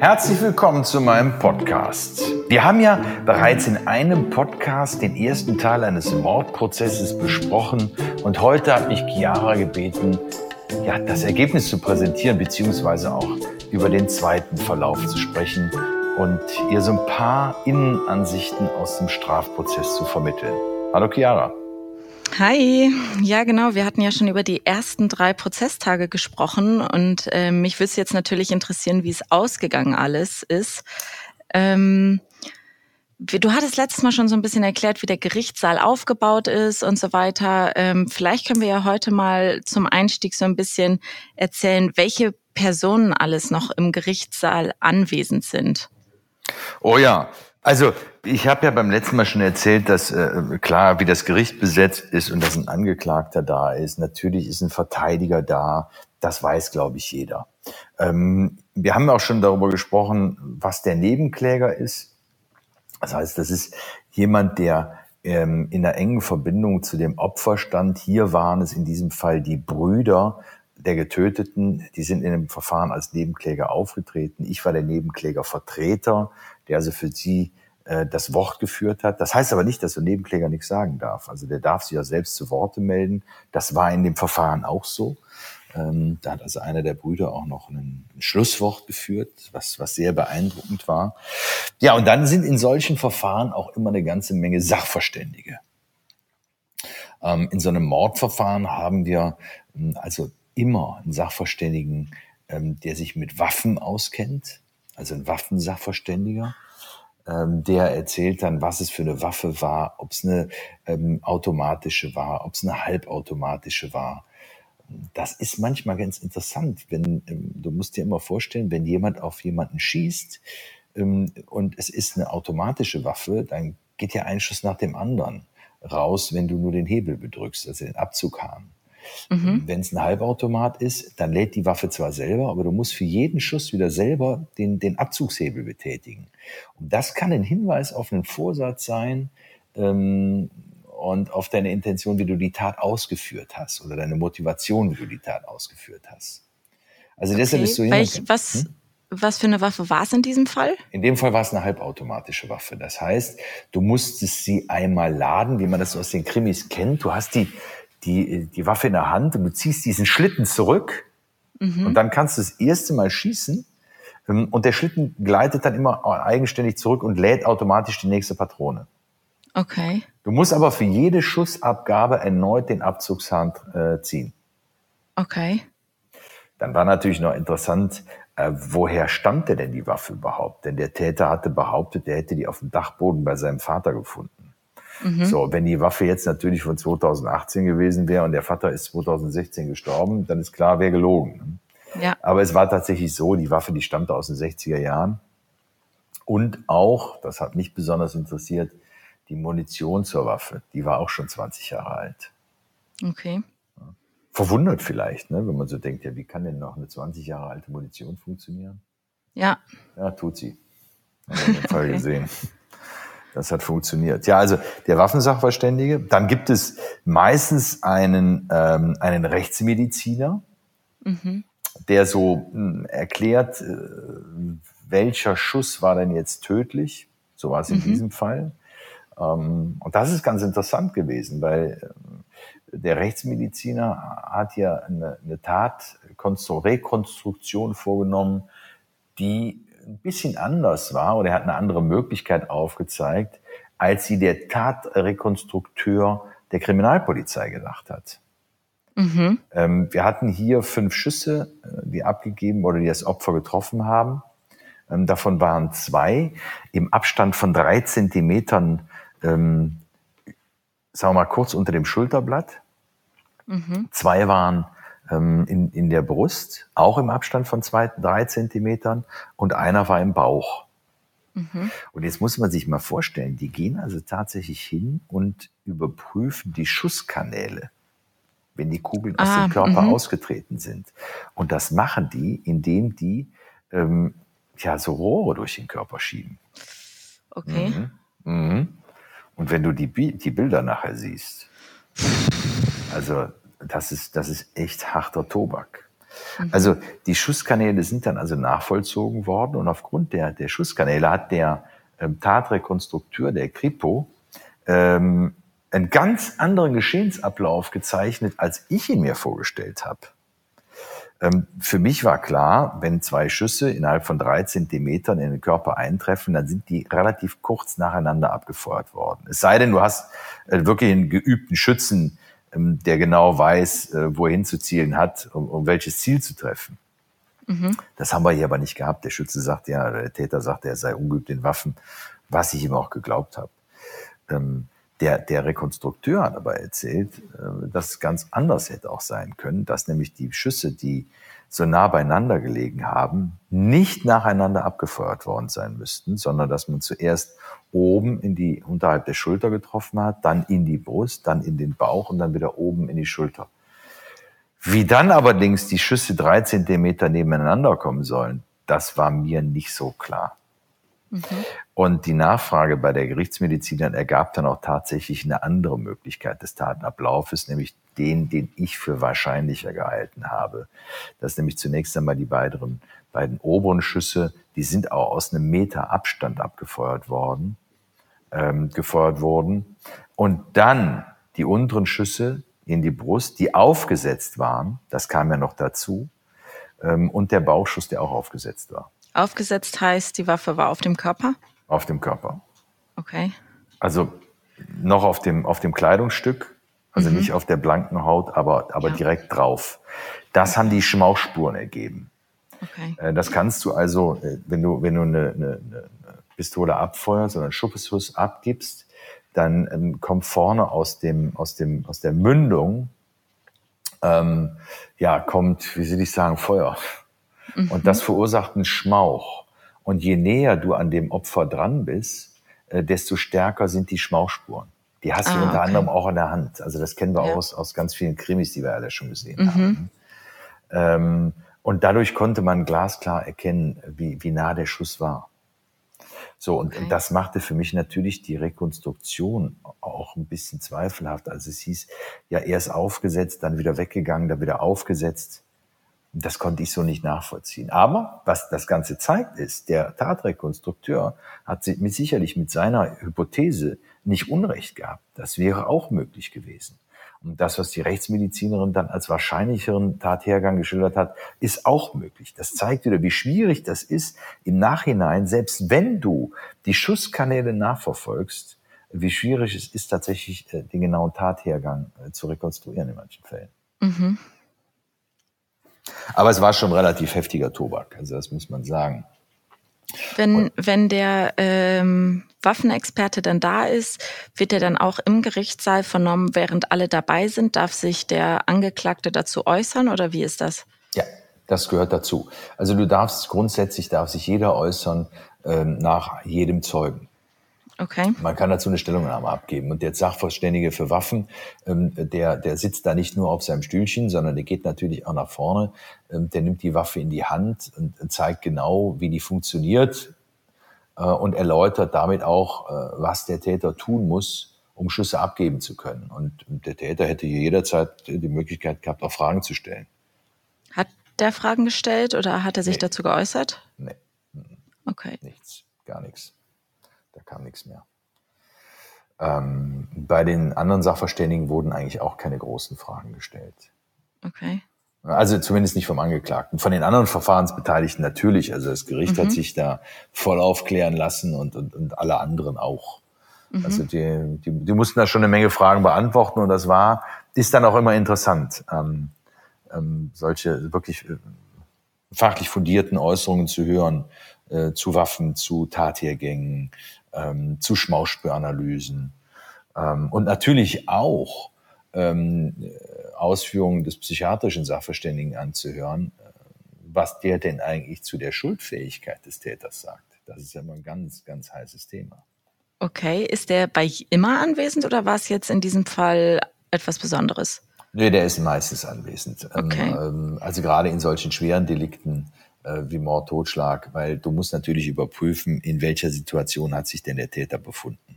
Herzlich willkommen zu meinem Podcast. Wir haben ja bereits in einem Podcast den ersten Teil eines Mordprozesses besprochen und heute hat mich Chiara gebeten, ja, das Ergebnis zu präsentieren beziehungsweise auch über den zweiten Verlauf zu sprechen und ihr so ein paar Innenansichten aus dem Strafprozess zu vermitteln. Hallo Chiara. Hi, ja genau, wir hatten ja schon über die ersten drei Prozesstage gesprochen und äh, mich würde es jetzt natürlich interessieren, wie es ausgegangen alles ist. Ähm, du hattest letztes Mal schon so ein bisschen erklärt, wie der Gerichtssaal aufgebaut ist und so weiter. Ähm, vielleicht können wir ja heute mal zum Einstieg so ein bisschen erzählen, welche Personen alles noch im Gerichtssaal anwesend sind. Oh ja, also ich habe ja beim letzten Mal schon erzählt, dass äh, klar, wie das Gericht besetzt ist und dass ein Angeklagter da ist. Natürlich ist ein Verteidiger da. Das weiß, glaube ich, jeder. Ähm, wir haben auch schon darüber gesprochen, was der Nebenkläger ist. Das heißt, das ist jemand, der ähm, in einer engen Verbindung zu dem Opfer stand. Hier waren es in diesem Fall die Brüder der Getöteten. Die sind in dem Verfahren als Nebenkläger aufgetreten. Ich war der Nebenklägervertreter, der also für sie äh, das Wort geführt hat. Das heißt aber nicht, dass der Nebenkläger nichts sagen darf. Also der darf sich ja selbst zu Worte melden. Das war in dem Verfahren auch so. Ähm, da hat also einer der Brüder auch noch ein, ein Schlusswort geführt, was, was sehr beeindruckend war. Ja, und dann sind in solchen Verfahren auch immer eine ganze Menge Sachverständige. Ähm, in so einem Mordverfahren haben wir ähm, also immer einen Sachverständigen, ähm, der sich mit Waffen auskennt, also ein Waffensachverständiger ähm, der erzählt dann, was es für eine Waffe war, ob es eine ähm, automatische war, ob es eine halbautomatische war. Das ist manchmal ganz interessant, wenn ähm, du musst dir immer vorstellen, wenn jemand auf jemanden schießt ähm, und es ist eine automatische Waffe, dann geht ja ein Schuss nach dem anderen raus, wenn du nur den Hebel bedrückst, also den Abzughahn. Mhm. Wenn es ein Halbautomat ist, dann lädt die Waffe zwar selber, aber du musst für jeden Schuss wieder selber den, den Abzugshebel betätigen. Und das kann ein Hinweis auf einen Vorsatz sein ähm, und auf deine Intention, wie du die Tat ausgeführt hast oder deine Motivation, wie du die Tat ausgeführt hast. Also okay. deshalb ist so Welch, was, hm? was für eine Waffe war es in diesem Fall? In dem Fall war es eine halbautomatische Waffe. Das heißt, du musstest sie einmal laden, wie man das aus den Krimis kennt. Du hast die die, die Waffe in der Hand und du ziehst diesen Schlitten zurück mhm. und dann kannst du das erste Mal schießen ähm, und der Schlitten gleitet dann immer eigenständig zurück und lädt automatisch die nächste Patrone. Okay. Du musst aber für jede Schussabgabe erneut den Abzugshahn äh, ziehen. Okay. Dann war natürlich noch interessant, äh, woher stammte denn die Waffe überhaupt? Denn der Täter hatte behauptet, er hätte die auf dem Dachboden bei seinem Vater gefunden. Mhm. So, wenn die Waffe jetzt natürlich von 2018 gewesen wäre und der Vater ist 2016 gestorben, dann ist klar, wer gelogen. Ne? Ja. Aber es war tatsächlich so, die Waffe, die stammte aus den 60er Jahren. Und auch, das hat mich besonders interessiert, die Munition zur Waffe, die war auch schon 20 Jahre alt. Okay. Verwundert vielleicht, ne, wenn man so denkt, ja, wie kann denn noch eine 20 Jahre alte Munition funktionieren? Ja. Ja, tut sie. Haben wir den Fall okay. gesehen. Das hat funktioniert. Ja, also der Waffensachverständige. Dann gibt es meistens einen, ähm, einen Rechtsmediziner, mhm. der so mh, hm, erklärt, äh, welcher Schuss war denn jetzt tödlich. So war es in mhm. diesem Fall. Ähm, und das ist ganz interessant gewesen, weil äh, der Rechtsmediziner hat ja eine, eine Tat, Rekonstruktion vorgenommen, die ein bisschen anders war oder er hat eine andere Möglichkeit aufgezeigt, als sie der Tatrekonstrukteur der Kriminalpolizei gedacht hat. Mhm. Ähm, wir hatten hier fünf Schüsse, äh, die abgegeben oder die das Opfer getroffen haben. Ähm, davon waren zwei im Abstand von drei Zentimetern, ähm, sagen wir mal kurz unter dem Schulterblatt. Mhm. Zwei waren in, in der Brust, auch im Abstand von zwei, drei Zentimetern und einer war im Bauch. Mhm. Und jetzt muss man sich mal vorstellen, die gehen also tatsächlich hin und überprüfen die Schusskanäle, wenn die Kugeln aus ah, dem Körper mhm. ausgetreten sind. Und das machen die, indem die ähm, ja so Rohre durch den Körper schieben. Okay. Mhm. Mhm. Und wenn du die, die Bilder nachher siehst, also das ist, das ist echt harter Tobak. Mhm. Also die Schusskanäle sind dann also nachvollzogen worden und aufgrund der, der Schusskanäle hat der ähm, Tatrekonstrukteur, der Kripo, ähm, einen ganz anderen Geschehensablauf gezeichnet, als ich ihn mir vorgestellt habe. Ähm, für mich war klar, wenn zwei Schüsse innerhalb von drei Zentimetern in den Körper eintreffen, dann sind die relativ kurz nacheinander abgefeuert worden. Es sei denn, du hast äh, wirklich einen geübten Schützen, ähm, der genau weiß, äh, wohin zu zielen hat, um, um welches Ziel zu treffen. Mhm. Das haben wir hier aber nicht gehabt. Der Schütze sagt ja, der Täter sagt, er sei ungeübt in Waffen, was ich ihm auch geglaubt habe. Ähm, der, der Rekonstrukteur hat aber erzählt, äh, dass es ganz anders hätte auch sein können, dass nämlich die Schüsse, die so nah beieinander gelegen haben, nicht nacheinander abgefeuert worden sein müssten, sondern dass man zuerst oben in die, unterhalb der Schulter getroffen hat, dann in die Brust, dann in den Bauch und dann wieder oben in die Schulter. Wie dann allerdings die Schüsse drei Zentimeter nebeneinander kommen sollen, das war mir nicht so klar. Mhm. Und die Nachfrage bei der Gerichtsmedizinerin ergab dann auch tatsächlich eine andere Möglichkeit des Tatenablaufes, nämlich den, den ich für wahrscheinlicher gehalten habe. Das ist nämlich zunächst einmal die beiden, beiden oberen Schüsse, die sind auch aus einem Meter Abstand abgefeuert worden, ähm, gefeuert worden. Und dann die unteren Schüsse in die Brust, die aufgesetzt waren, das kam ja noch dazu, ähm, und der Bauchschuss, der auch aufgesetzt war. Aufgesetzt heißt, die Waffe war auf dem Körper? Auf dem Körper. Okay. Also noch auf dem, auf dem Kleidungsstück, also mhm. nicht auf der blanken Haut, aber, aber ja. direkt drauf. Das haben die Schmauchspuren ergeben. Okay. Äh, das kannst du also, äh, wenn du, wenn du eine, eine, eine Pistole abfeuerst oder einen Schuppeschuss abgibst, dann ähm, kommt vorne aus dem, aus dem, aus der Mündung, ähm, ja, kommt, wie soll ich sagen, Feuer. Mhm. Und das verursacht einen Schmauch. Und je näher du an dem Opfer dran bist, äh, desto stärker sind die Schmauchspuren. Die hast ah, du unter okay. anderem auch an der Hand. Also das kennen wir ja. aus, aus ganz vielen Krimis, die wir alle schon gesehen mhm. haben. Ähm, und dadurch konnte man glasklar erkennen, wie, wie nah der Schuss war. So, und okay. das machte für mich natürlich die Rekonstruktion auch ein bisschen zweifelhaft. Also es hieß, ja, erst aufgesetzt, dann wieder weggegangen, dann wieder aufgesetzt. Das konnte ich so nicht nachvollziehen. Aber was das Ganze zeigt, ist, der Tatrekonstrukteur hat mit sicherlich mit seiner Hypothese nicht Unrecht gehabt. Das wäre auch möglich gewesen. Und das, was die Rechtsmedizinerin dann als wahrscheinlicheren Tathergang geschildert hat, ist auch möglich. Das zeigt wieder, wie schwierig das ist, im Nachhinein, selbst wenn du die Schusskanäle nachverfolgst, wie schwierig es ist, tatsächlich äh, den genauen Tathergang äh, zu rekonstruieren in manchen Fällen. Mhm. Aber es war schon relativ heftiger Tobak, also das muss man sagen. Wenn, wenn der ähm, Waffenexperte dann da ist, wird er dann auch im Gerichtssaal vernommen, während alle dabei sind? Darf sich der Angeklagte dazu äußern oder wie ist das? Ja, das gehört dazu. Also du darfst grundsätzlich darf sich jeder äußern ähm, nach jedem Zeugen. Okay. Man kann dazu eine Stellungnahme abgeben. Und der Sachverständige für Waffen, ähm, der, der sitzt da nicht nur auf seinem Stühlchen, sondern der geht natürlich auch nach vorne. Ähm, der nimmt die Waffe in die Hand und zeigt genau, wie die funktioniert äh, und erläutert damit auch, äh, was der Täter tun muss, um Schüsse abgeben zu können. Und der Täter hätte hier jederzeit die Möglichkeit gehabt, auch Fragen zu stellen. Hat der Fragen gestellt oder hat er sich nee. dazu geäußert? Nee. Okay. Nichts, gar nichts. Kam nichts mehr. Ähm, bei den anderen Sachverständigen wurden eigentlich auch keine großen Fragen gestellt. Okay. Also zumindest nicht vom Angeklagten. Von den anderen Verfahrensbeteiligten natürlich. Also das Gericht mhm. hat sich da voll aufklären lassen und, und, und alle anderen auch. Mhm. Also die, die, die mussten da schon eine Menge Fragen beantworten und das war, ist dann auch immer interessant, ähm, ähm, solche wirklich äh, fachlich fundierten Äußerungen zu hören äh, zu Waffen, zu Tathergängen, ähm, zu Schmauspüranalysen ähm, und natürlich auch ähm, Ausführungen des psychiatrischen Sachverständigen anzuhören, äh, was der denn eigentlich zu der Schuldfähigkeit des Täters sagt. Das ist ja immer ein ganz, ganz heißes Thema. Okay, ist der bei immer anwesend oder war es jetzt in diesem Fall etwas Besonderes? Nee, der ist meistens anwesend. Ähm, okay. Ähm, also gerade in solchen schweren Delikten äh, wie Mord, Totschlag, weil du musst natürlich überprüfen, in welcher Situation hat sich denn der Täter befunden.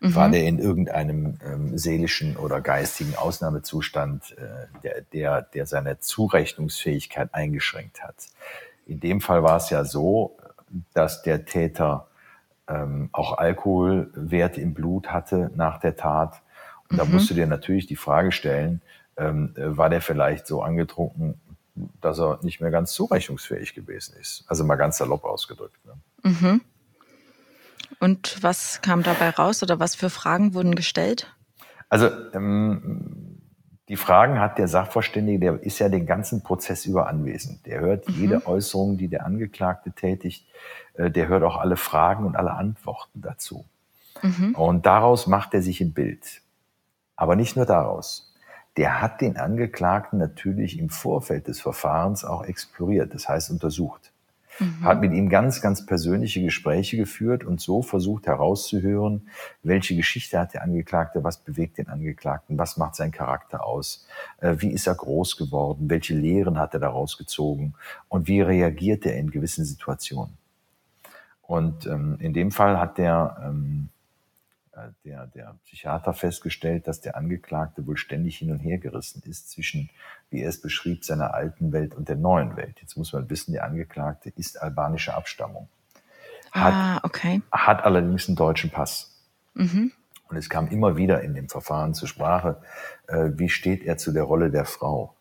Mhm. War der in irgendeinem ähm, seelischen oder geistigen Ausnahmezustand, äh, der, der, der seine Zurechnungsfähigkeit eingeschränkt hat? In dem Fall war es ja so, dass der Täter ähm, auch Alkoholwerte im Blut hatte nach der Tat. Und mhm. da musst du dir natürlich die Frage stellen, ähm, war der vielleicht so angetrunken, dass er nicht mehr ganz zurechnungsfähig gewesen ist. Also mal ganz salopp ausgedrückt. Ne? Mhm. Und was kam dabei raus oder was für Fragen wurden gestellt? Also ähm, die Fragen hat der Sachverständige, der ist ja den ganzen Prozess über anwesend. Der hört mhm. jede Äußerung, die der Angeklagte tätigt. Äh, der hört auch alle Fragen und alle Antworten dazu. Mhm. Und daraus macht er sich ein Bild. Aber nicht nur daraus der hat den Angeklagten natürlich im Vorfeld des Verfahrens auch exploriert, das heißt untersucht. Mhm. Hat mit ihm ganz, ganz persönliche Gespräche geführt und so versucht herauszuhören, welche Geschichte hat der Angeklagte, was bewegt den Angeklagten, was macht sein Charakter aus, äh, wie ist er groß geworden, welche Lehren hat er daraus gezogen und wie reagiert er in gewissen Situationen. Und ähm, in dem Fall hat der ähm, äh, der, der Psychiater festgestellt, dass der Angeklagte wohl ständig hin und her gerissen ist zwischen, wie er es beschrieb, seiner alten Welt und der neuen Welt. Jetzt muss man wissen, der Angeklagte ist albanischer Abstammung. Hat, ah, okay. Hat allerdings einen deutschen Pass. Mhm. Und es kam immer wieder in dem Verfahren zur Sprache, äh, wie steht er zu der Rolle der Frau?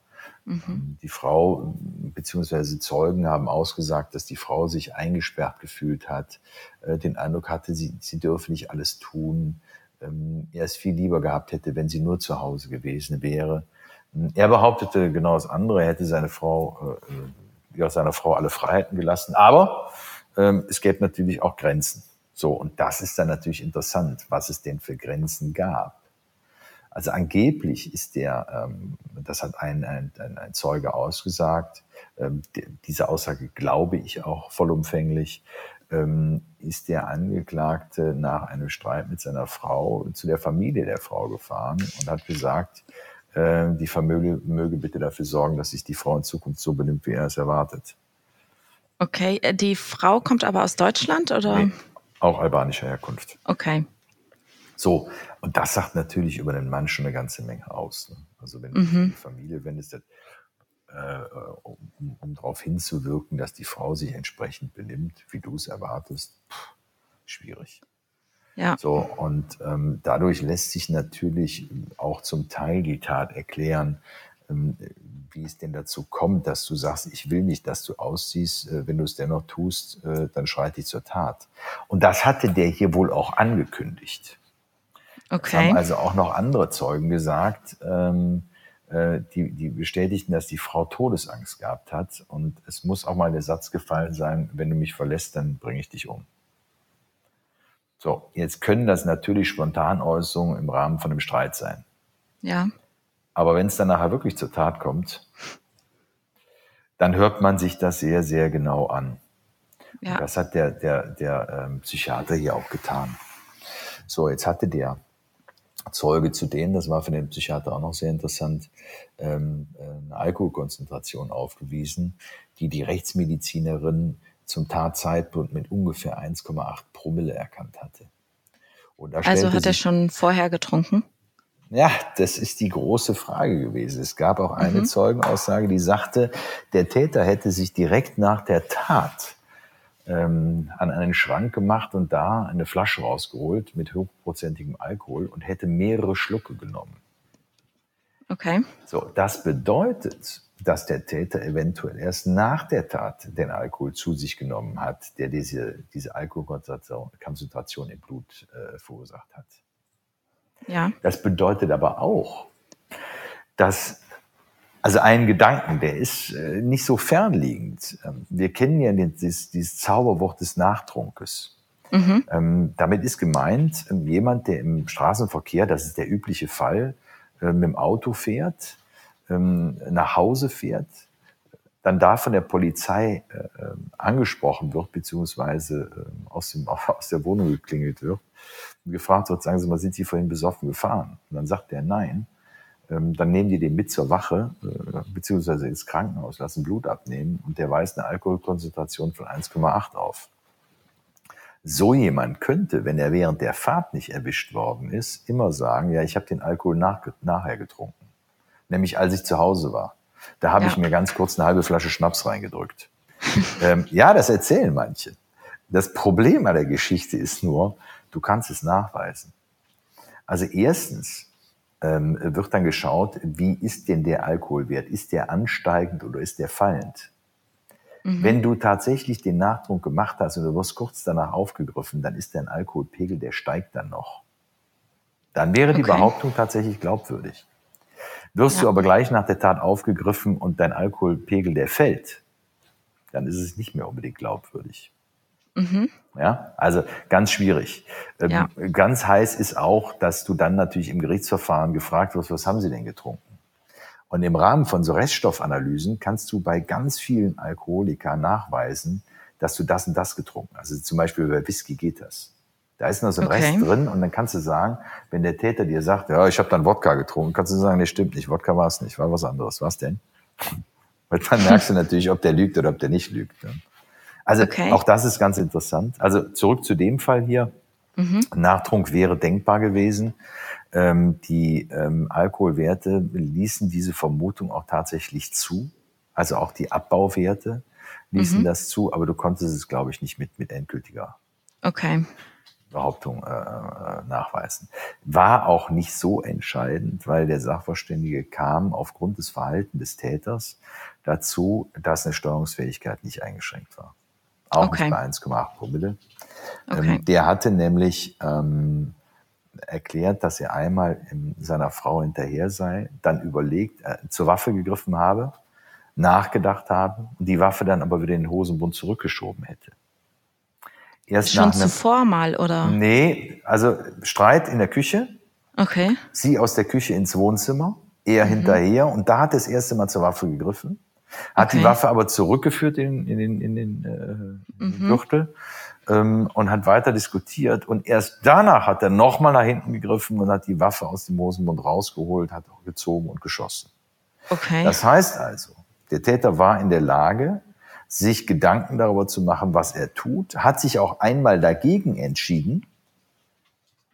Mhm. Die Frau bzw. Zeugen haben ausgesagt, dass die Frau sich eingesperrt gefühlt hat, äh, den Eindruck hatte, sie, sie dürfe nicht alles tun, ähm, er es viel lieber gehabt hätte, wenn sie nur zu Hause gewesen wäre. Er behauptete genau das andere, er hätte seine Frau, äh, ja, seiner Frau alle Freiheiten gelassen, aber ähm, es gäbe natürlich auch Grenzen. So, und das ist dann natürlich interessant, was es denn für Grenzen gab. Also angeblich ist der, ähm, das hat ein, ein, ein Zeuge ausgesagt, ähm, die, diese Aussage glaube ich auch vollumfänglich, ähm, ist der Angeklagte nach einem Streit mit seiner Frau zu der Familie der Frau gefahren und hat gesagt, äh, die Familie möge bitte dafür sorgen, dass sich die Frau in Zukunft so benimmt, wie er es erwartet. Okay, äh, die Frau kommt aber aus Deutschland oder? Nee, auch albanischer Herkunft. Okay. So, und das sagt natürlich über den Mann schon eine ganze Menge aus. Ne? Also wenn mhm. die Familie wendest, äh, um, um darauf hinzuwirken, dass die Frau sich entsprechend benimmt, wie du es erwartest, pff, schwierig. Ja. So, und ähm, dadurch lässt sich natürlich auch zum Teil die Tat erklären, ähm, wie es denn dazu kommt, dass du sagst, ich will nicht, dass du ausziehst, äh, wenn du es dennoch tust, äh, dann schreite ich zur Tat. Und das hatte der hier wohl auch angekündigt. Okay. Das haben also auch noch andere Zeugen gesagt, ähm, äh, die, die bestätigten, dass die Frau Todesangst gehabt hat. Und es muss auch mal der Satz gefallen sein, wenn du mich verlässt, dann bringe ich dich um. So, jetzt können das natürlich Spontanäußerungen im Rahmen von einem Streit sein. Ja. Aber wenn es dann nachher wirklich zur Tat kommt, dann hört man sich das sehr, sehr genau an. Ja. das hat der, der, der ähm, Psychiater hier auch getan. So, jetzt hatte der Zeuge zu denen, das war für den Psychiater auch noch sehr interessant, ähm, eine Alkoholkonzentration aufgewiesen, die die Rechtsmedizinerin zum Tatzeitpunkt mit ungefähr 1,8 Promille erkannt hatte. also hat er schon vorher getrunken? Ja, das ist die große Frage gewesen. Es gab auch eine mhm. Zeugenaussage, die sagte, der Täter hätte sich direkt nach der Tat ähm, an einen Schrank gemacht und da eine Flasche rausgeholt mit hochprozentigem Alkohol und hätte mehrere Schlucke genommen. Okay. So, das bedeutet, dass der Täter eventuell erst nach der Tat den Alkohol zu sich genommen hat, der diese, diese Alkoholkonzentration im Blut äh, verursacht hat. Ja. Das bedeutet aber auch, dass also ein Gedanken, der ist äh, nicht so fernliegend. Ähm, wir kennen ja dieses, dieses Zauberwort des Nachtrunkes. Mhm. Ähm, damit ist gemeint, ähm, jemand, der im Straßenverkehr, das ist der übliche Fall, äh, mit dem Auto fährt, ähm, nach Hause fährt, dann da von der Polizei äh, äh angesprochen wird, beziehungsweise äh, aus, dem, aus der Wohnung geklingelt wird und gefragt wird, sagen Sie mal, sind Sie vorhin besoffen gefahren? Und dann sagt er nein. Ähm, dann nehmen die den mit zur Wache, äh, beziehungsweise ins Krankenhaus, lassen Blut abnehmen und der weist eine Alkoholkonzentration von 1,8 auf. So jemand könnte, wenn er während der Fahrt nicht erwischt worden ist, immer sagen, ja, ich habe den Alkohol nach, nachher getrunken. Nämlich als ich zu Hause war. Da habe ja. ich mir ganz kurz eine halbe Flasche Schnaps reingedrückt. ähm, ja, das erzählen manche. Das Problem an der Geschichte ist nur, du kannst es nachweisen. Also erstens ähm, wird dann geschaut, wie ist denn der Alkoholwert? Ist der ansteigend oder ist der fallend? Mhm. Wenn du tatsächlich den Nachtrunk gemacht hast und du wirst kurz danach aufgegriffen, dann ist dein Alkoholpegel, der steigt dann noch. Dann wäre die okay. Behauptung tatsächlich glaubwürdig. Wirst ja. du aber gleich nach der Tat aufgegriffen und dein Alkoholpegel, der fällt, dann ist es nicht mehr unbedingt glaubwürdig. Mhm. Ja, also ganz schwierig. Ähm, ja. Ganz heiß ist auch, dass du dann natürlich im Gerichtsverfahren gefragt wirst, was haben sie denn getrunken? Und im Rahmen von so Reststoffanalysen kannst du bei ganz vielen Alkoholikern nachweisen, dass du das und das getrunken hast. Also zum Beispiel bei Whisky geht das. Da ist noch so ein okay. Rest drin und dann kannst du sagen, wenn der Täter dir sagt, ja, ich habe dann Wodka getrunken, kannst du sagen, nee, stimmt nicht, Wodka war es nicht, war was anderes. Was denn? Weil dann merkst du natürlich, ob der lügt oder ob der nicht lügt. Also okay. auch das ist ganz interessant. Also zurück zu dem Fall hier. Mhm. Nachtrunk wäre denkbar gewesen. Ähm, die ähm, Alkoholwerte ließen diese Vermutung auch tatsächlich zu. Also auch die Abbauwerte ließen mhm. das zu, aber du konntest es, glaube ich, nicht mit, mit endgültiger okay. Behauptung äh, äh, nachweisen. War auch nicht so entscheidend, weil der Sachverständige kam aufgrund des Verhaltens des Täters dazu, dass eine Steuerungsfähigkeit nicht eingeschränkt war auch okay. nicht bei 1,8 Promille. Ähm, okay. Ähm, der hatte nämlich ähm, erklärt, dass er einmal seiner Frau hinterher sei, dann überlegt, äh, zur Waffe gegriffen habe, nachgedacht habe und die Waffe dann aber wieder in den Hosenbund zurückgeschoben hätte. Erst Schon zuvor mal, oder? Nee, also Streit in der Küche. Okay. Sie aus der Küche ins Wohnzimmer, er mhm. hinterher und da hat er das erste Mal zur Waffe gegriffen. Hat okay. die Waffe aber zurückgeführt in, in den, in den, äh, mhm. Gürtel ähm, und hat weiter diskutiert. Und erst danach hat er nochmal nach hinten gegriffen und hat die Waffe aus dem Hosenmund rausgeholt, hat auch gezogen und geschossen. Okay. Das heißt also, der Täter war in der Lage, sich Gedanken darüber zu machen, was er tut, hat sich auch einmal dagegen entschieden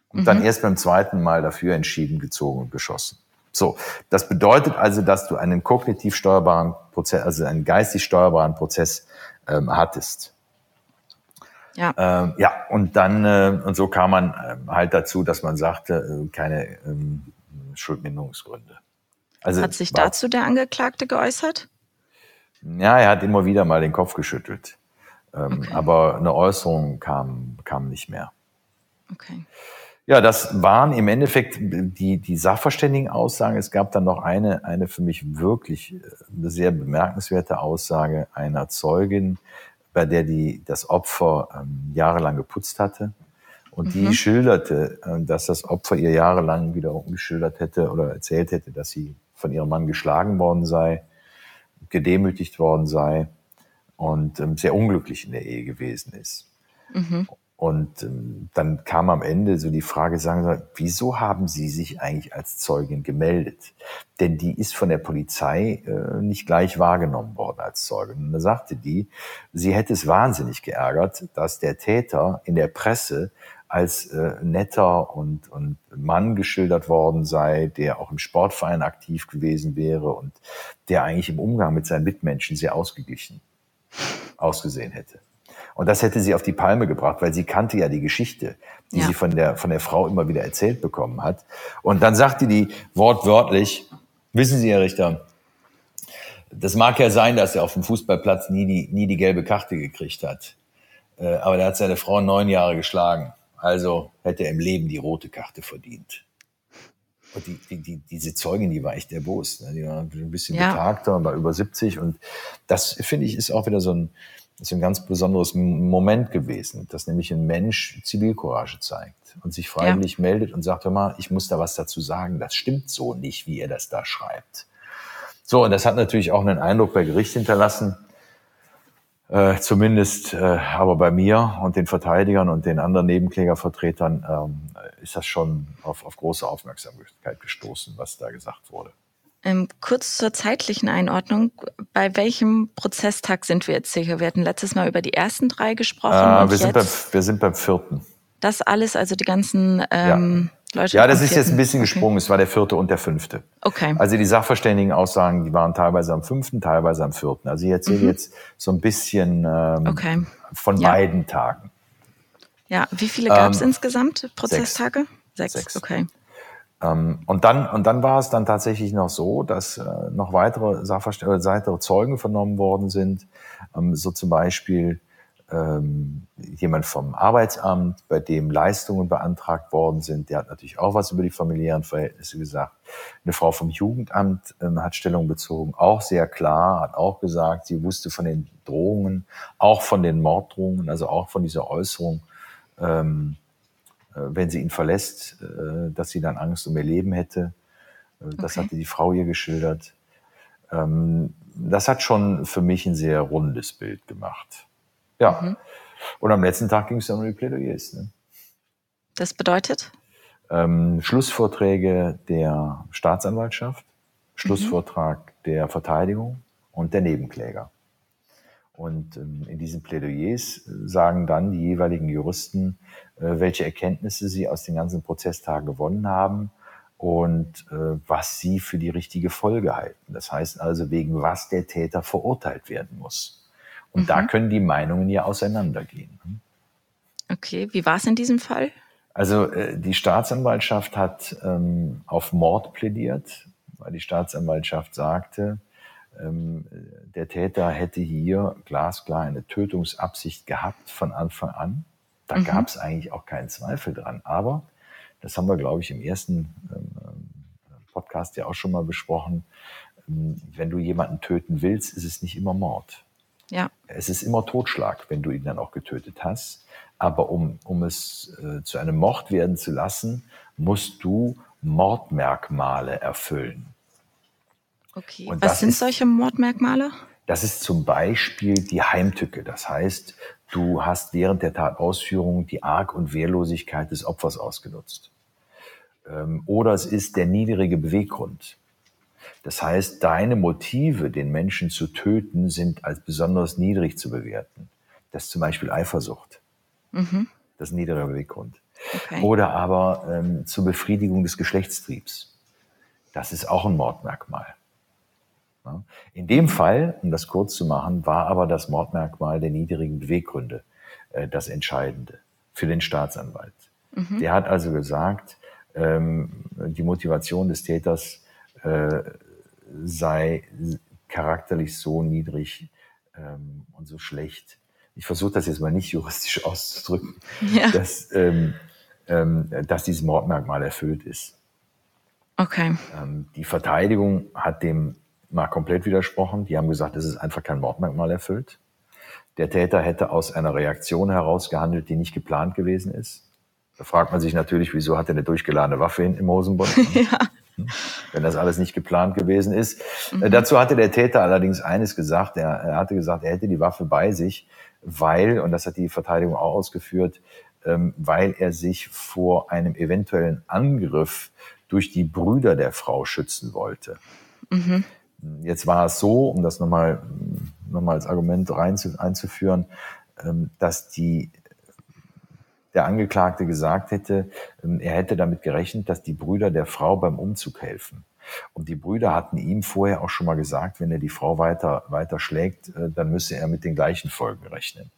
und mhm. dann erst beim zweiten Mal dafür entschieden, gezogen und geschossen. So, das bedeutet also, dass du einen kognitiv steuerbaren Prozess, also einen geistig steuerbaren Prozess ähm, hattest. Ja. Ähm, ja, und dann, äh, und so kam man äh, halt dazu, dass man sagte, äh, keine ähm, Schuldminderungsgründe. Also, hat sich dazu der Angeklagte geäußert? Ja, er hat immer wieder mal den Kopf geschüttelt. Ähm, okay. Aber eine Äußerung kam, kam nicht mehr. Okay. Ja, das waren im Endeffekt die, die Sachverständigen-Aussagen. Es gab dann noch eine, eine für mich wirklich äh, sehr bemerkenswerte Aussage einer Zeugin, bei der die das Opfer ähm, jahrelang geputzt hatte. Und die mhm. schilderte, äh, dass das Opfer ihr jahrelang wiederum geschildert hätte oder erzählt hätte, dass sie von ihrem Mann geschlagen worden sei, gedemütigt worden sei und ähm, sehr unglücklich in der Ehe gewesen ist. Mhm. Und ähm, dann kam am Ende so die Frage, sagen Sie, wieso haben Sie sich eigentlich als Zeugin gemeldet? Denn die ist von der Polizei äh, nicht gleich wahrgenommen worden als Zeugin. Und da sagte die, sie hätte es wahnsinnig geärgert, dass der Täter in der Presse als äh, netter und, und Mann geschildert worden sei, der auch im Sportverein aktiv gewesen wäre und der eigentlich im Umgang mit seinen Mitmenschen sehr ausgeglichen ausgesehen hätte. Und das hätte sie auf die Palme gebracht, weil sie kannte ja die Geschichte, die ja. sie von der, von der Frau immer wieder erzählt bekommen hat. Und dann sagte die wortwörtlich, wissen Sie, Herr Richter, das mag ja sein, dass er auf dem Fußballplatz nie die, nie die gelbe Karte gekriegt hat. Äh, aber der hat seine Frau neun Jahre geschlagen. Also hätte er im Leben die rote Karte verdient. Und die, die, die, diese Zeugin, die war echt erbost. Ne? Die war ein bisschen ja. betagter, war über 70. Und das, finde ich, ist auch wieder so ein, ist ein ganz besonderes Moment gewesen, dass nämlich ein Mensch Zivilcourage zeigt und sich freiwillig ja. meldet und sagt, hör mal, ich muss da was dazu sagen, das stimmt so nicht, wie er das da schreibt. So, und das hat natürlich auch einen Eindruck bei Gericht hinterlassen, äh, zumindest äh, aber bei mir und den Verteidigern und den anderen Nebenklägervertretern ähm, ist das schon auf, auf große Aufmerksamkeit gestoßen, was da gesagt wurde. Ähm, kurz zur zeitlichen Einordnung. Bei welchem Prozesstag sind wir jetzt sicher? Wir hatten letztes Mal über die ersten drei gesprochen. Äh, wir, sind beim, wir sind beim vierten. Das alles, also die ganzen ähm, ja. Leute. Ja, das ist jetzt ein bisschen okay. gesprungen. Es war der vierte und der fünfte. Okay. Also die Sachverständigen-Aussagen, die waren teilweise am fünften, teilweise am vierten. Also ich erzähle mhm. jetzt so ein bisschen ähm, okay. von ja. beiden Tagen. Ja, wie viele gab es ähm, insgesamt? Prozesstage? Sechs. Sechs. Sechs. Okay. Ähm, und dann, und dann war es dann tatsächlich noch so, dass äh, noch weitere Sachverständige, weitere Zeugen vernommen worden sind. Ähm, so zum Beispiel ähm, jemand vom Arbeitsamt, bei dem Leistungen beantragt worden sind. Der hat natürlich auch was über die familiären Verhältnisse gesagt. Eine Frau vom Jugendamt ähm, hat Stellung bezogen, auch sehr klar, hat auch gesagt, sie wusste von den Drohungen, auch von den Morddrohungen, also auch von dieser Äußerung, ähm, äh, wenn sie ihn verlässt, äh, dass sie dann Angst um ihr Leben hätte. Äh, das okay. hatte die Frau ihr geschildert. Ähm, das hat schon für mich ein sehr rundes Bild gemacht. Ja. Mhm. Und am letzten Tag ging es dann um die Plädoyers. Ne? Das bedeutet? Ähm, Schlussvorträge der Staatsanwaltschaft, Schlussvortrag mhm. der Verteidigung und der Nebenkläger. Und ähm, in diesen Plädoyers sagen dann die jeweiligen Juristen, äh, welche Erkenntnisse sie aus den ganzen Prozesstagen gewonnen haben und äh, was sie für die richtige Folge halten. Das heißt also, wegen was der Täter verurteilt werden muss. Und mhm. da können die Meinungen ja auseinandergehen. Okay, wie war es in diesem Fall? Also äh, die Staatsanwaltschaft hat ähm, auf Mord plädiert, weil die Staatsanwaltschaft sagte, ähm, der Täter hätte hier glasklar eine Tötungsabsicht gehabt von Anfang an. Da mhm. gab es eigentlich auch keinen Zweifel dran. Aber, das haben wir, glaube ich, im ersten ähm, Podcast ja auch schon mal besprochen, ähm, wenn du jemanden töten willst, ist es nicht immer Mord. Ja. Es ist immer Totschlag, wenn du ihn dann auch getötet hast. Aber um, um es äh, zu einem Mord werden zu lassen, musst du Mordmerkmale erfüllen. Okay, Und was sind ist, solche Mordmerkmale? Das ist zum Beispiel die Heimtücke. Das heißt, du hast während der Tatausführung die Arg- und Wehrlosigkeit des Opfers ausgenutzt. Ähm, oder es ist der niedrige Beweggrund. Das heißt, deine Motive, den Menschen zu töten, sind als besonders niedrig zu bewerten. Das ist zum Beispiel Eifersucht. Mhm. Das ist ein niedriger Beweggrund. Okay. Oder aber ähm, zur Befriedigung des Geschlechtstriebs. Das ist auch ein Mordmerkmal. In dem Fall, um das kurz zu machen, war aber das Mordmerkmal der niedrigen Beweggründe äh, das Entscheidende für den Staatsanwalt. Mhm. Der hat also gesagt, ähm, die Motivation des Täters äh, sei charakterlich so niedrig ähm, und so schlecht. Ich versuche das jetzt mal nicht juristisch auszudrücken, ja. dass, ähm, ähm, dass dieses Mordmerkmal erfüllt ist. Okay. Die Verteidigung hat dem mal komplett widersprochen. Die haben gesagt, es ist einfach kein Mordmerkmal erfüllt. Der Täter hätte aus einer Reaktion heraus gehandelt, die nicht geplant gewesen ist. Da fragt man sich natürlich, wieso hat er eine durchgeladene Waffe hinten im Hosenbund? ja. Hm? Wenn das alles nicht geplant gewesen ist. Mhm. Äh, dazu hatte der Täter allerdings eines gesagt. Er, er, hatte gesagt, er hätte die Waffe bei sich, weil, und das hat die Verteidigung auch ausgeführt, ähm, weil er sich vor einem eventuellen Angriff durch die Brüder der Frau schützen wollte. Mhm. Jetzt war es so, um das nochmal noch mal als Argument rein zu, einzuführen, ähm, dass die, der Angeklagte gesagt hätte, ähm, er hätte damit gerechnet, dass die Brüder der Frau beim Umzug helfen. Und die Brüder hatten ihm vorher auch schon mal gesagt, wenn er die Frau weiter, weiter schlägt, äh, dann müsse er mit den gleichen Folgen rechnen.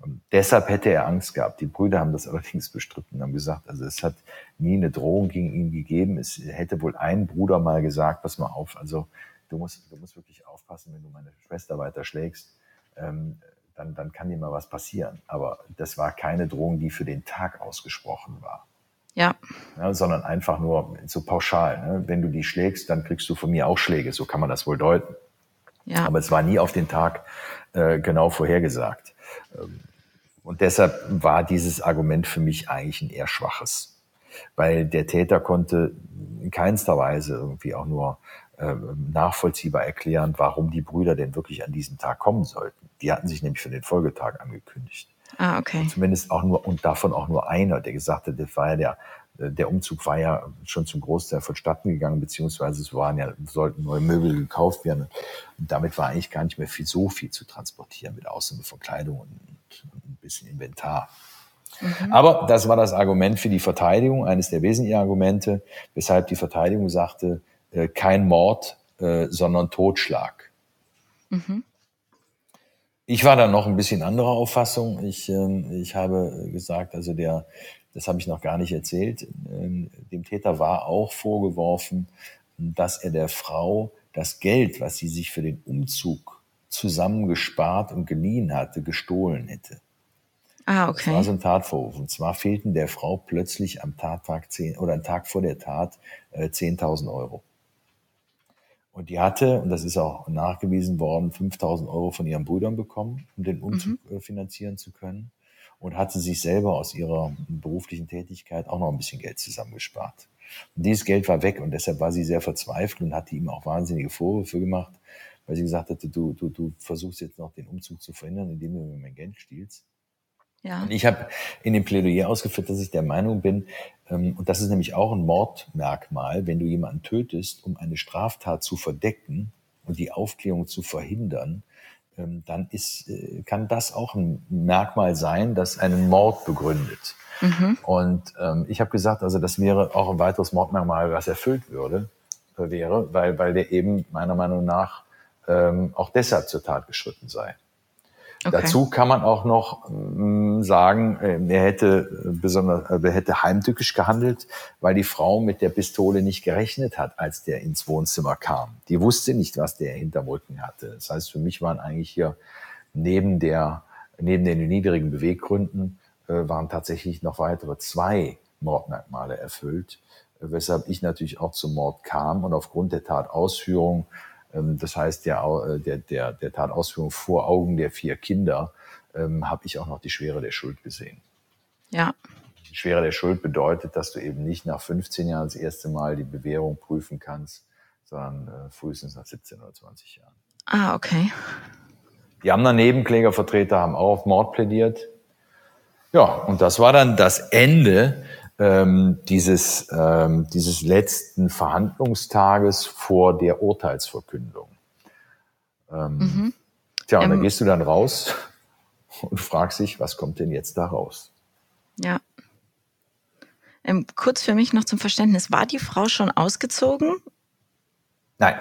Und deshalb hätte er Angst gehabt. Die Brüder haben das allerdings bestritten, haben gesagt, also es hat nie eine Drohung gegen ihn gegeben. Es hätte wohl ein Bruder mal gesagt, pass mal auf, also du musst, du musst wirklich aufpassen, wenn du meine Schwester weiter schlägst, ähm, dann, dann kann dir mal was passieren. Aber das war keine Drohung, die für den Tag ausgesprochen war. Ja. ja sondern einfach nur so pauschal. Ne? Wenn du die schlägst, dann kriegst du von mir auch Schläge. So kann man das wohl deuten. Ja. Aber es war nie auf den Tag äh, genau vorhergesagt. Ähm, und deshalb war dieses Argument für mich eigentlich ein eher schwaches. Weil der Täter konnte in keinster Weise irgendwie auch nur äh, nachvollziehbar erklären, warum die Brüder denn wirklich an diesem Tag kommen sollten. Die hatten sich nämlich für den Folgetag angekündigt. Ah, okay. Und zumindest auch nur, und davon auch nur einer, der gesagt hat, das war ja der, der Umzug war ja schon zum Großteil vonstatten gegangen, beziehungsweise es waren ja, sollten neue Möbel gekauft werden. Und damit war eigentlich gar nicht mehr viel, so viel zu transportieren, mit Ausnahme von Kleidung und, und ein bisschen Inventar. Mhm. Aber das war das Argument für die Verteidigung, eines der wesentlichen Argumente, weshalb die Verteidigung sagte, äh, kein Mord, äh, sondern Totschlag. Mhm. Ich war da noch ein bisschen anderer Auffassung. Ich, äh, ich habe gesagt, also der, das habe ich noch gar nicht erzählt, äh, dem Täter war auch vorgeworfen, dass er der Frau das Geld, was sie sich für den Umzug zusammengespart und geliehen hatte, gestohlen hätte. Ah, okay. Das war so ein Tatvorwurf. Und zwar fehlten der Frau plötzlich am Tattag zehn oder einen Tag vor der Tat äh, 10.000 Euro. Und die hatte, und das ist auch nachgewiesen worden, 5.000 Euro von ihren Brüdern bekommen, um den Umzug mhm. Äh, finanzieren zu können. Und hatte sich selber aus ihrer beruflichen Tätigkeit auch noch ein bisschen Geld zusammengespart. Und dieses Geld war weg und deshalb war sie sehr verzweifelt und hatte ihm auch wahnsinnige Vorwürfe gemacht, weil sie gesagt hatte, du, du, du versuchst jetzt noch den Umzug zu verhindern, indem du mir mein Geld stiehlst. Ja. Und ich habe in dem Plädoyer ausgeführt, dass ich der Meinung bin, und das ist nämlich auch ein Mordmerkmal, wenn du jemanden tötest, um eine Straftat zu verdecken und die Aufklärung zu verhindern, ähm, dann ist, äh, kann das auch ein Merkmal sein, das einen Mord begründet. Mhm. Und ähm, ich habe gesagt, also das wäre auch ein weiteres Mordmerkmal, was erfüllt würde, äh, wäre, weil, weil der eben meiner Meinung nach ähm, auch deshalb zur Tat geschritten sei. Dazu kann man auch noch äh, sagen, äh, er hätte äh, besonders, er hätte heimtückisch gehandelt, weil die Frau mit der Pistole nicht gerechnet hat, als der ins Wohnzimmer kam. Die wusste nicht, was der hinterm Rücken hatte. Das heißt, für mich waren eigentlich hier neben der, neben den niedrigen Beweggründen, äh, waren tatsächlich noch weitere zwei Mordmerkmale erfüllt, weshalb ich natürlich auch zum Mord kam und aufgrund der Tatausführung das heißt, der, äh, der, der, der Tatausführung vor Augen der vier Kinder ähm, habe ich auch noch die Schwere der Schuld gesehen. Ja. Die Schwere der Schuld bedeutet, dass du eben nicht nach 15 Jahren das erste Mal die Bewährung prüfen kannst, sondern äh, frühestens nach 17 oder 20 Jahren. Ah, okay. Die anderen Nebenklägervertreter haben auch auf Mord plädiert. Ja, und das war dann das Ende ähm, dieses, ähm, dieses letzten Verhandlungstages vor der Urteilsverkündung. Ähm, mhm. Tja, und ähm, dann gehst du dann raus und fragst dich, was kommt denn jetzt da raus? Ja. Ähm, kurz für mich noch zum Verständnis, war die Frau schon ausgezogen? Nein.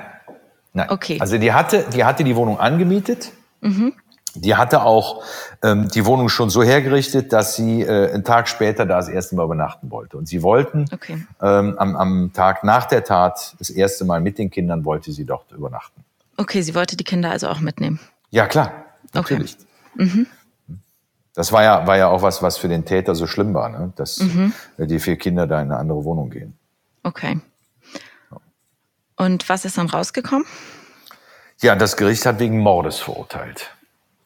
Nein. Okay. Also die hatte, die hatte die Wohnung angemietet. Mhm. Die hatte auch ähm, die Wohnung schon so hergerichtet, dass sie äh, einen Tag später da das erste Mal übernachten wollte. Und sie wollten okay. ähm, am, am Tag nach der Tat das erste Mal mit den Kindern wollte sie dort übernachten. Okay, sie wollte die Kinder also auch mitnehmen. Ja klar, natürlich. Okay. Mhm. Das war ja, war ja auch was, was für den Täter so schlimm war, ne? dass mhm. die vier Kinder da in eine andere Wohnung gehen. Okay. Und was ist dann rausgekommen? Ja, das Gericht hat wegen Mordes verurteilt.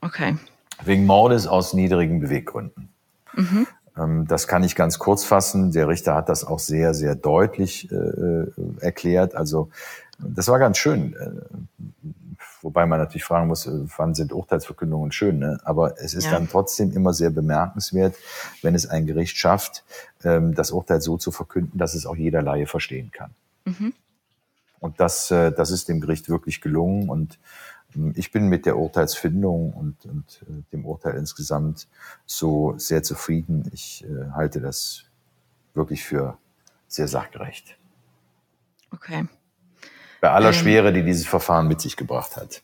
Okay. Wegen Mordes aus niedrigen Beweggründen. Mhm. Ähm, das kann ich ganz kurz fassen. Der Richter hat das auch sehr, sehr deutlich äh, äh, erklärt. Also das war ganz schön. Äh, wobei man natürlich fragen muss, äh, wann sind Urteilsverkündungen schön. Ne? Aber es ist ja. dann trotzdem immer sehr bemerkenswert, wenn es ein Gericht schafft, ähm, das Urteil so zu verkünden, dass es auch jeder Laie verstehen kann. Mhm. Und das, das ist dem Gericht wirklich gelungen. Und ich bin mit der Urteilsfindung und, und äh, dem Urteil insgesamt so sehr zufrieden. Ich äh, halte das wirklich für sehr sachgerecht. Okay. Bei aller ähm, Schwere, die dieses Verfahren mit sich gebracht hat.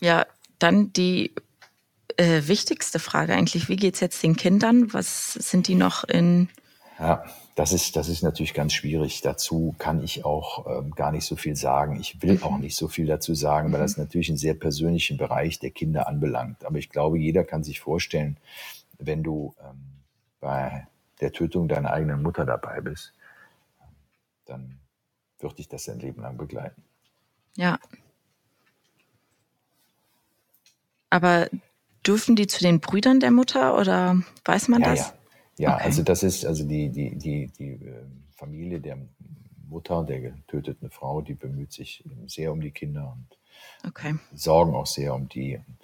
Ja, dann die äh, wichtigste Frage eigentlich. Wie geht es jetzt den Kindern? Was sind die noch in ja, das ist, das ist natürlich ganz schwierig. Dazu kann ich auch ähm, gar nicht so viel sagen. Ich will auch mhm. nicht so viel dazu sagen, weil das mhm. natürlich einen sehr persönlichen Bereich der Kinder anbelangt. Aber ich glaube, jeder kann sich vorstellen, wenn du ähm, bei der Tötung deiner eigenen Mutter dabei bist, dann wird dich das dein Leben lang begleiten. Ja. Aber dürfen die zu den Brüdern der Mutter oder weiß man ja, das? Ja. Ja, okay. also das ist also die, die, die, die ähm, Familie der Mutter der getöteten Frau, die bemüht sich sehr um die Kinder und okay. sorgen auch sehr um die. Und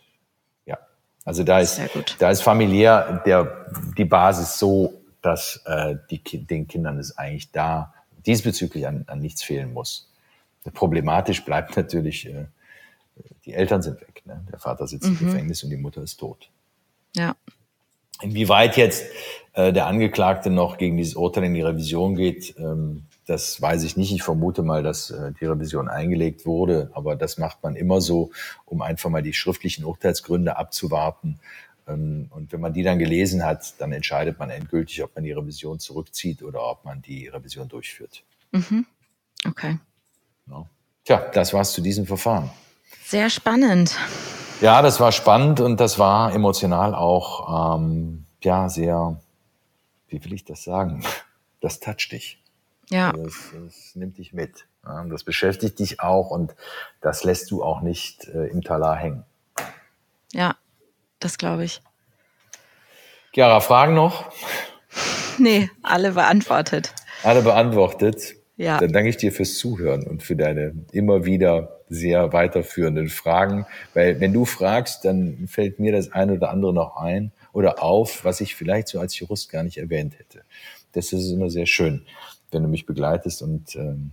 ja, also da ist, da ist familiär der, die Basis so dass äh, die, den Kindern es eigentlich da diesbezüglich an, an nichts fehlen muss. Problematisch bleibt natürlich, äh, die Eltern sind weg. Ne? Der Vater sitzt mhm. im Gefängnis und die Mutter ist tot. Ja. Inwieweit jetzt äh, der Angeklagte noch gegen dieses Urteil in die Revision geht, ähm, das weiß ich nicht. Ich vermute mal, dass äh, die Revision eingelegt wurde, aber das macht man immer so, um einfach mal die schriftlichen Urteilsgründe abzuwarten. Ähm, und wenn man die dann gelesen hat, dann entscheidet man endgültig, ob man die Revision zurückzieht oder ob man die Revision durchführt. Mhm. Okay. Ja. Tja, das war's zu diesem Verfahren. Sehr spannend. Ja, das war spannend und das war emotional auch ähm, ja sehr, wie will ich das sagen? Das toucht dich. Ja. Das, das nimmt dich mit. Das beschäftigt dich auch und das lässt du auch nicht äh, im Talar hängen. Ja, das glaube ich. Chiara, Fragen noch? Nee, alle beantwortet. Alle beantwortet. Ja. Dann danke ich dir fürs Zuhören und für deine immer wieder sehr weiterführenden Fragen. Weil wenn du fragst, dann fällt mir das eine oder andere noch ein oder auf, was ich vielleicht so als Jurist gar nicht erwähnt hätte. Das ist immer sehr schön, wenn du mich begleitest und ähm,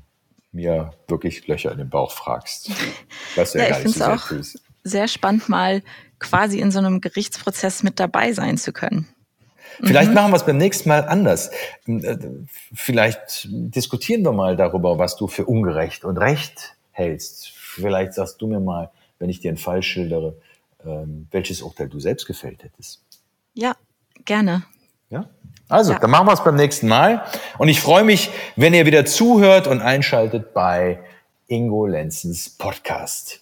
mir wirklich Löcher in den Bauch fragst. Was ja, ja ich finde es auch tust. sehr spannend, mal quasi in so einem Gerichtsprozess mit dabei sein zu können. Vielleicht mhm. machen wir es beim nächsten Mal anders. Äh, vielleicht diskutieren wir mal darüber, was du für ungerecht und recht hältst. Vielleicht sagst du mir mal, wenn ich dir einen Fall schildere, ähm, welches Urteil du selbst gefällt hättest. Ja, gerne. Ja? Also, ja. dann machen wir es beim nächsten Mal. Und ich freue mich, wenn ihr wieder zuhört und einschaltet bei Ingo Lenzens Podcast.